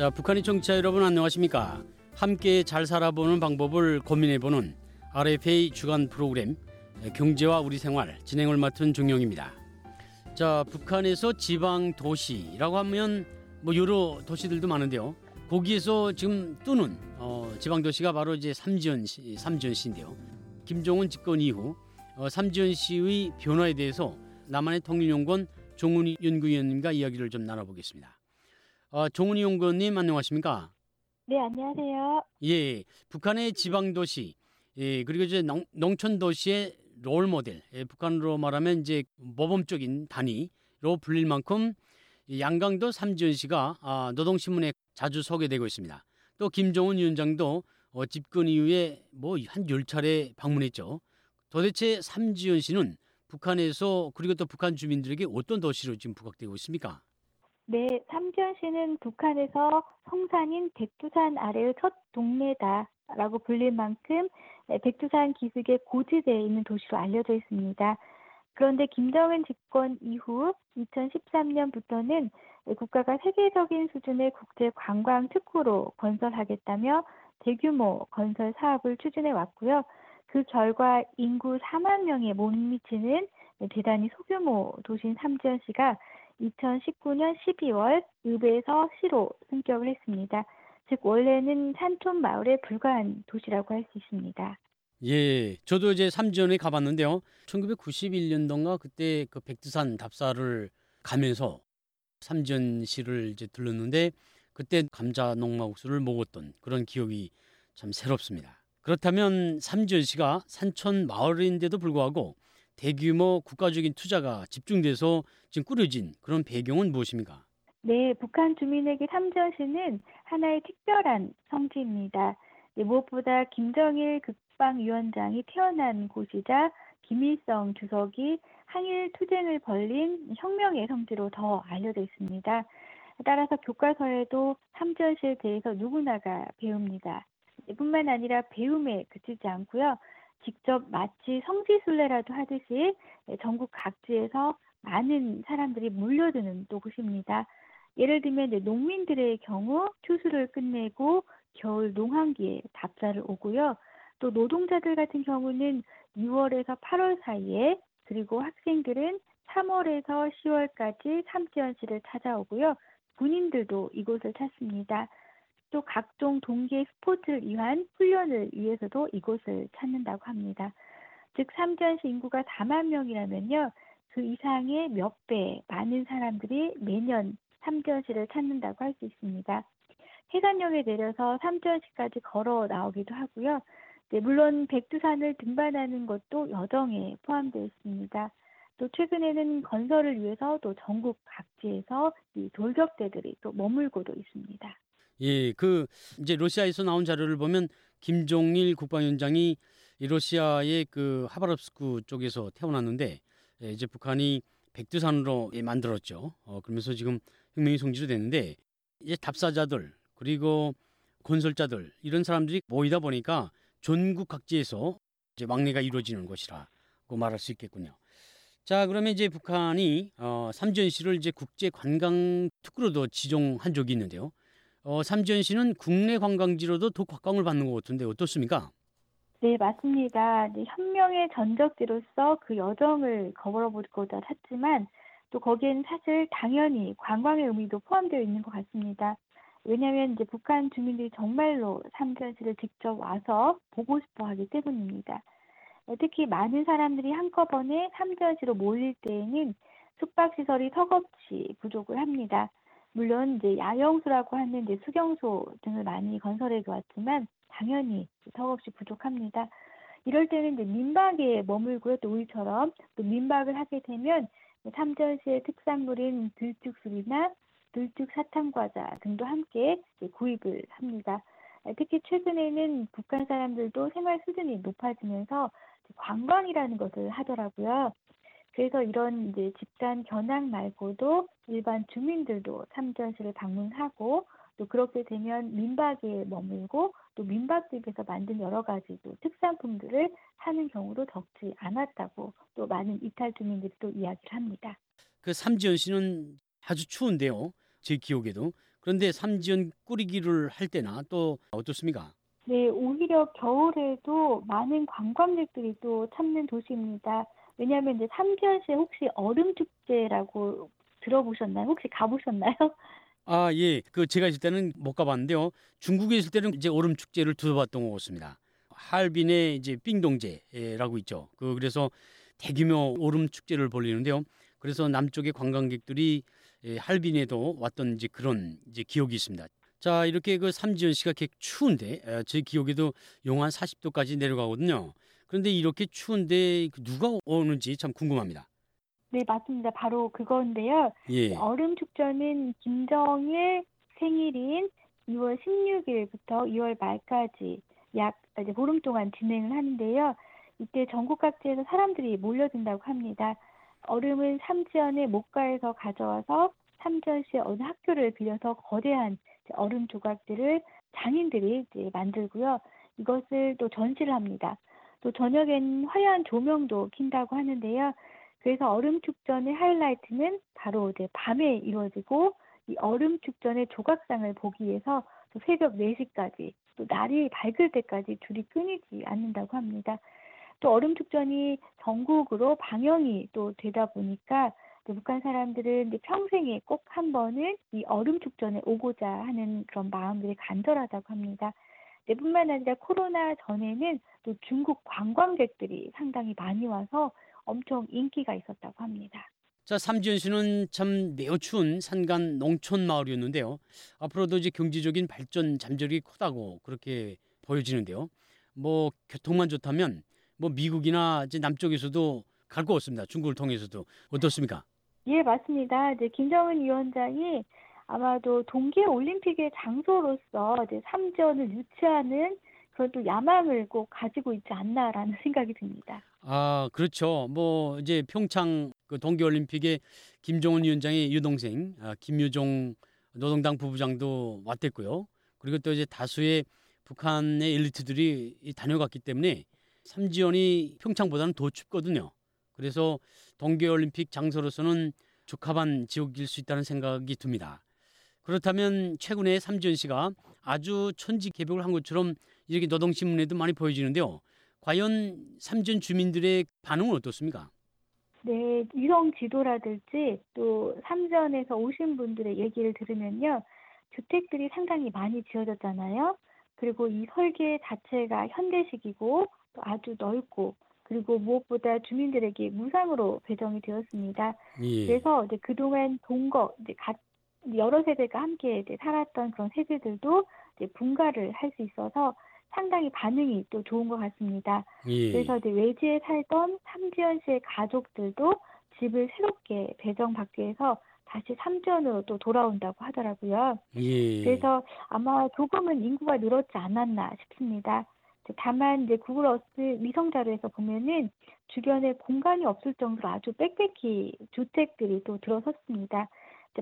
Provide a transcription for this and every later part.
자, 북한의 청취자 여러분 안녕하십니까? 함께 잘 살아보는 방법을 고민해보는 RFA 주간 프로그램 경제와 우리 생활 진행을 맡은 종영입니다. 자, 북한에서 지방 도시라고 하면 뭐 여러 도시들도 많은데요. 거기에서 지금 뜨는 어, 지방 도시가 바로 이제 삼지연시, 삼지연시인데요. 김정은 집권 이후 어, 삼지연시의 변화에 대해서 남한의 통일연구원 종훈이 연구위원님과 이야기를 좀 나눠보겠습니다. 어, 종훈이 연구원님 안녕하십니까? 네, 안녕하세요. 예, 북한의 지방 도시, 예, 그리고 이제 농, 농촌 도시의 롤 모델, 예, 북한으로 말하면 이제 모범적인 단위로 불릴 만큼 양강도 삼지연시가 아, 노동신문에 자주 소개되고 있습니다. 또 김정은 위원장도 어, 집권 이후에 뭐 한 열 차례 방문했죠. 도대체 삼지연시는 북한에서 그리고 또 북한 주민들에게 어떤 도시로 지금 부각되고 있습니까? 네, 삼지연시는 북한에서 성산인 백두산 아래의 첫 동네다라고 불릴 만큼 백두산 기슭에 고지대에 있는 도시로 알려져 있습니다. 그런데 김정은 집권 이후 2013년부터는 국가가 세계적인 수준의 국제 관광 특구로 건설하겠다며 대규모 건설 사업을 추진해 왔고요. 그 결과 인구 4만 명에 못 미치는 대단히 소규모 도시인 삼지연시가 2019년 12월 읍에서 시로 승격을 했습니다. 즉 원래는 산촌 마을에 불과한 도시라고 할 수 있습니다. 예, 저도 이제 삼지연에 가봤는데요. 1991년도인가 그때 그 백두산 답사를 가면서 삼지연시를 이제 들렀는데 그때 감자 농마국수를 먹었던 그런 기억이 참 새롭습니다. 그렇다면 삼지연시가 산촌 마을인데도 불구하고 대규모 국가적인 투자가 집중돼서 지금 꾸려진 그런 배경은 무엇입니까? 네, 북한 주민에게 삼지연시는 하나의 특별한 성지입니다. 네, 무엇보다 김정일 국방위원장이 태어난 곳이자 김일성 주석이 항일 투쟁을 벌린 혁명의 성지로 더 알려져 있습니다. 따라서 교과서에도 삼지연시에 대해서 누구나가 배웁니다. 뿐만 아니라 배움에 그치지 않고요. 직접 마치 성지순례라도 하듯이 전국 각지에서 많은 사람들이 몰려드는 또 곳입니다. 예를 들면 농민들의 경우 추수를 끝내고 겨울 농한기에 답사를 오고요. 또 노동자들 같은 경우는 6월에서 8월 사이에 그리고 학생들은 3월에서 10월까지 삼지연시를 찾아오고요. 군인들도 이곳을 찾습니다. 또 각종 동계 스포츠를 위한 훈련을 위해서도 이곳을 찾는다고 합니다. 즉 삼지연시 인구가 4만 명이라면요. 그 이상의 몇 배 많은 사람들이 매년 삼지연시를 찾는다고 할 수 있습니다. 해관역에 내려서 삼지연시까지 걸어 나오기도 하고요. 네, 물론 백두산을 등반하는 것도 여정에 포함되어 있습니다. 또 최근에는 건설을 위해서 또 전국 각지에서 이 돌격대들이 또 머물고도 있습니다. 예, 그 이제 러시아에서 나온 자료를 보면 김종일 국방위원장이 러시아의 그 하바롭스크 쪽에서 태어났는데 예, 이제 북한이 백두산으로 예, 만들었죠. 어, 그러면서 지금 혁명이 성지로 됐는데 이제 답사자들 그리고 건설자들 이런 사람들이 모이다 보니까 전국 각지에서 이제 왕래가 이루어지는 것이라고 말할 수 있겠군요. 자, 그러면 이제 북한이 어, 삼전시를 이제 국제 관광 특구로도 지정한 적이 있는데요. 어, 삼전시는 국내 관광지로도 더 곽광을 받는 것 같은데 어떻습니까? 네, 맞습니다. 네, 혁명의 전적지로서 그 여정을 걸어보고자 찾지만 또 거기에는 사실 당연히 관광의 의미도 포함되어 있는 것 같습니다. 왜냐하면 이제 북한 주민들이 정말로 삼전시를 직접 와서 보고 싶어 하기 때문입니다. 특히 많은 사람들이 한꺼번에 삼전시로 몰릴 때에는 숙박시설이 턱없이 부족을 합니다. 물론 이제 야영소라고 하는 이제 수경소 등을 많이 건설해 두었지만 당연히 턱없이 부족합니다. 이럴 때는 이제 민박에 머물고요. 또 우리처럼 또 민박을 하게 되면 삼전시의 특산물인 들쭉술이나 들쭉 사탕과자 등도 함께 구입을 합니다. 특히 최근에는 북한 사람들도 생활 수준이 높아지면서 관광이라는 것을 하더라고요. 그래서 이런 이제 집단 견학 말고도 일반 주민들도 삼전시를 방문하고 또 그렇게 되면 민박에 머물고 또 민박집에서 만든 여러 가지 또 특산품들을 사는 경우도 적지 않았다고 또 많은 이탈 주민들이 또 이야기를 합니다. 그 삼지연 씨는 아주 추운데요. 제 기억에도 그런데 삼지연 꾸리기를 할 때나 또 어떻습니까? 네, 오히려 겨울에도 많은 관광객들이 또 찾는 도시입니다. 왜냐하면 이제 삼지연시에 혹시 얼음 축제라고 들어보셨나요? 혹시 가보셨나요? 아, 예. 그 제가 있을 때는 못 가봤는데요. 중국에 있을 때는 이제 얼음 축제를 두어봤던 것 같습니다. 할빈의 이제 삥동제라고 있죠. 그 그래서 대규모 얼음 축제를 벌리는데요. 그래서 남쪽의 관광객들이 예, 할빈에도 왔던 이제 그런 이제 기억이 있습니다. 자, 이렇게 그 삼지연 씨가 이렇게 추운데 제 기억에도 영하 40도까지 내려가거든요. 그런데 이렇게 추운데 그 누가 오는지 참 궁금합니다. 네, 맞습니다. 바로 그건데요. 예. 얼음 축제는 김정일 생일인 2월 16일부터 2월 말까지 약 이제 보름 동안 진행을 하는데요. 이때 전국 각지에서 사람들이 몰려든다고 합니다. 얼음은 삼지연의 목가에서 가져와서 삼지연시의 어느 학교를 빌려서 거대한 얼음 조각들을 장인들이 이제 만들고요. 이것을 또 전시를 합니다. 또 저녁엔 화려한 조명도 킨다고 하는데요. 그래서 얼음 축전의 하이라이트는 바로 이제 밤에 이루어지고 이 얼음 축전의 조각상을 보기 위해서 또 새벽 4시까지 또 날이 밝을 때까지 줄이 끊이지 않는다고 합니다. 또 얼음 축전이 전국으로 방영이 또 되다 보니까 북한 사람들은 평생에 꼭 한 번은 이 얼음 축전에 오고자 하는 그런 마음들이 간절하다고 합니다. 네, 뿐만 아니라 코로나 전에는 또 중국 관광객들이 상당히 많이 와서 엄청 인기가 있었다고 합니다. 자, 삼지연 씨는 참 매우 추운 산간 농촌 마을이었는데요. 앞으로도 이제 경제적인 발전 잠재력이 크다고 그렇게 보여지는데요. 뭐 교통만 좋다면 뭐 미국이나 이제 남쪽에서도 갈것 같습니다. 중국을 통해서도 어떻습니까? 예, 맞습니다. 이제 김정은 위원장이 아마도 동계 올림픽의 장소로서 이제 삼전을 유치하는 그런 또 야망을 꼭 가지고 있지 않나라는 생각이 듭니다. 아, 그렇죠. 뭐 이제 평창 그 동계 올림픽에 김정은 위원장의 유동생 아, 김유종 노동당 부부장도 왔댔고요. 그리고 또 이제 다수의 북한의 엘리트들이 다녀갔기 때문에 삼지연이 평창보다는 더 춥거든요. 그래서 동계올림픽 장소로서는 적합한 지역일 수 있다는 생각이 듭니다. 그렇다면 최근에 삼지연 씨가 아주 천지 개벽을 한 것처럼 이렇게 노동신문에도 많이 보여지는데요. 과연 삼지연 주민들의 반응은 어떻습니까? 네, 위성 지도라든지 또 삼전에서 오신 분들의 얘기를 들으면요. 주택들이 상당히 많이 지어졌잖아요. 그리고 이 설계 자체가 현대식이고 또 아주 넓고 그리고 무엇보다 주민들에게 무상으로 배정이 되었습니다. 예. 그래서 이제 그동안 동거 이제 가, 여러 세대가 함께 이제 살았던 그런 세대들도 이제 분가를 할 수 있어서 상당히 반응이 또 좋은 것 같습니다. 예. 그래서 이제 외지에 살던 삼지연 씨의 가족들도 집을 새롭게 배정받기 위해서 다시 삼지연으로 또 돌아온다고 하더라고요. 예. 그래서 아마 조금은 인구가 늘었지 않았나 싶습니다. 다만 이제 구글 어스 위성 자료에서 보면은 주변에 공간이 없을 정도로 아주 빽빽히 주택들이 또 들어섰습니다.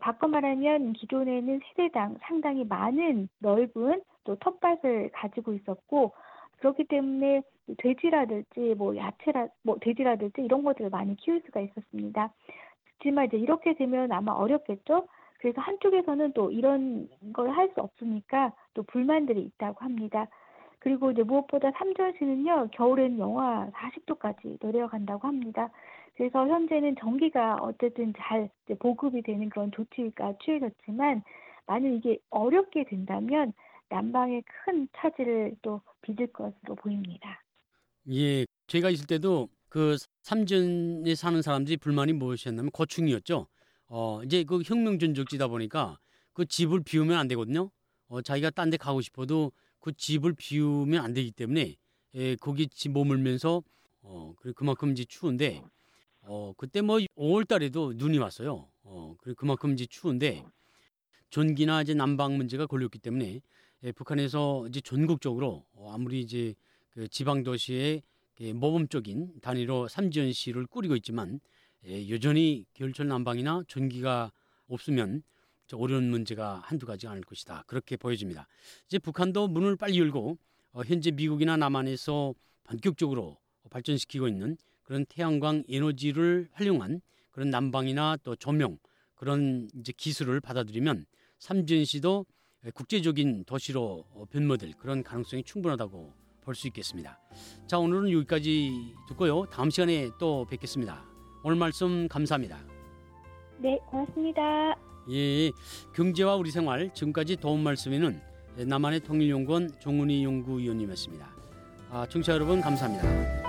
바꿔 말하면 기존에는 세대당 상당히 많은 넓은 또 텃밭을 가지고 있었고 그렇기 때문에 돼지라든지 뭐 야채라 뭐 돼지라든지 이런 것들을 많이 키울 수가 있었습니다. 하지만 이제 이렇게 되면 아마 어렵겠죠. 그래서 한쪽에서는 또 이런 걸 할 수 없으니까 또 불만들이 있다고 합니다. 그리고 이제 무엇보다 삼전시는요, 겨울에는 영하 40도까지 내려간다고 합니다. 그래서 현재는 전기가 어쨌든 잘 보급이 되는 그런 조치가 취해졌지만, 만약 이게 어렵게 된다면 난방에 큰 차질을 또 빚을 것으로 보입니다. 예, 제가 있을 때도 그 삼전에 사는 사람들이 불만이 무엇이었냐면 고충이었죠. 어, 이제 그 혁명 전적지다 보니까 그 집을 비우면 안 되거든요. 어, 자기가 딴 데 가고 싶어도 그 집을 비우면 안 되기 때문에 예, 거기 집 머물면서 어, 그만큼 이제 추운데 어, 그때 뭐 5월 달에도 눈이 왔어요. 어, 그래 그만큼 이제 추운데 전기나 이제 난방 문제가 걸렸기 때문에 예, 북한에서 이제 전국적으로 어, 아무리 이제 그 지방 도시의 예, 모범적인 단위로 삼지연시를 꾸리고 있지만 예, 여전히 겨울철 난방이나 전기가 없으면 어려운 문제가 한두 가지가 아닐 것이다. 그렇게 보여집니다. 이제 북한도 문을 빨리 열고 어, 현재 미국이나 남한에서 본격적으로 발전시키고 있는 그런 태양광 에너지를 활용한 그런 난방이나 또 조명 그런 이제 기술을 받아들이면 삼주시도 국제적인 도시로 변모될 그런 가능성이 충분하다고 볼 수 있겠습니다. 자 오늘은 여기까지 듣고요. 다음 시간에 또 뵙겠습니다. 오늘 말씀 감사합니다. 네, 고맙습니다. 예, 경제와 우리 생활 지금까지 도움 말씀에는 남한의 통일연구원 종훈이 연구위원님이었습니다. 아, 청취자 여러분 감사합니다.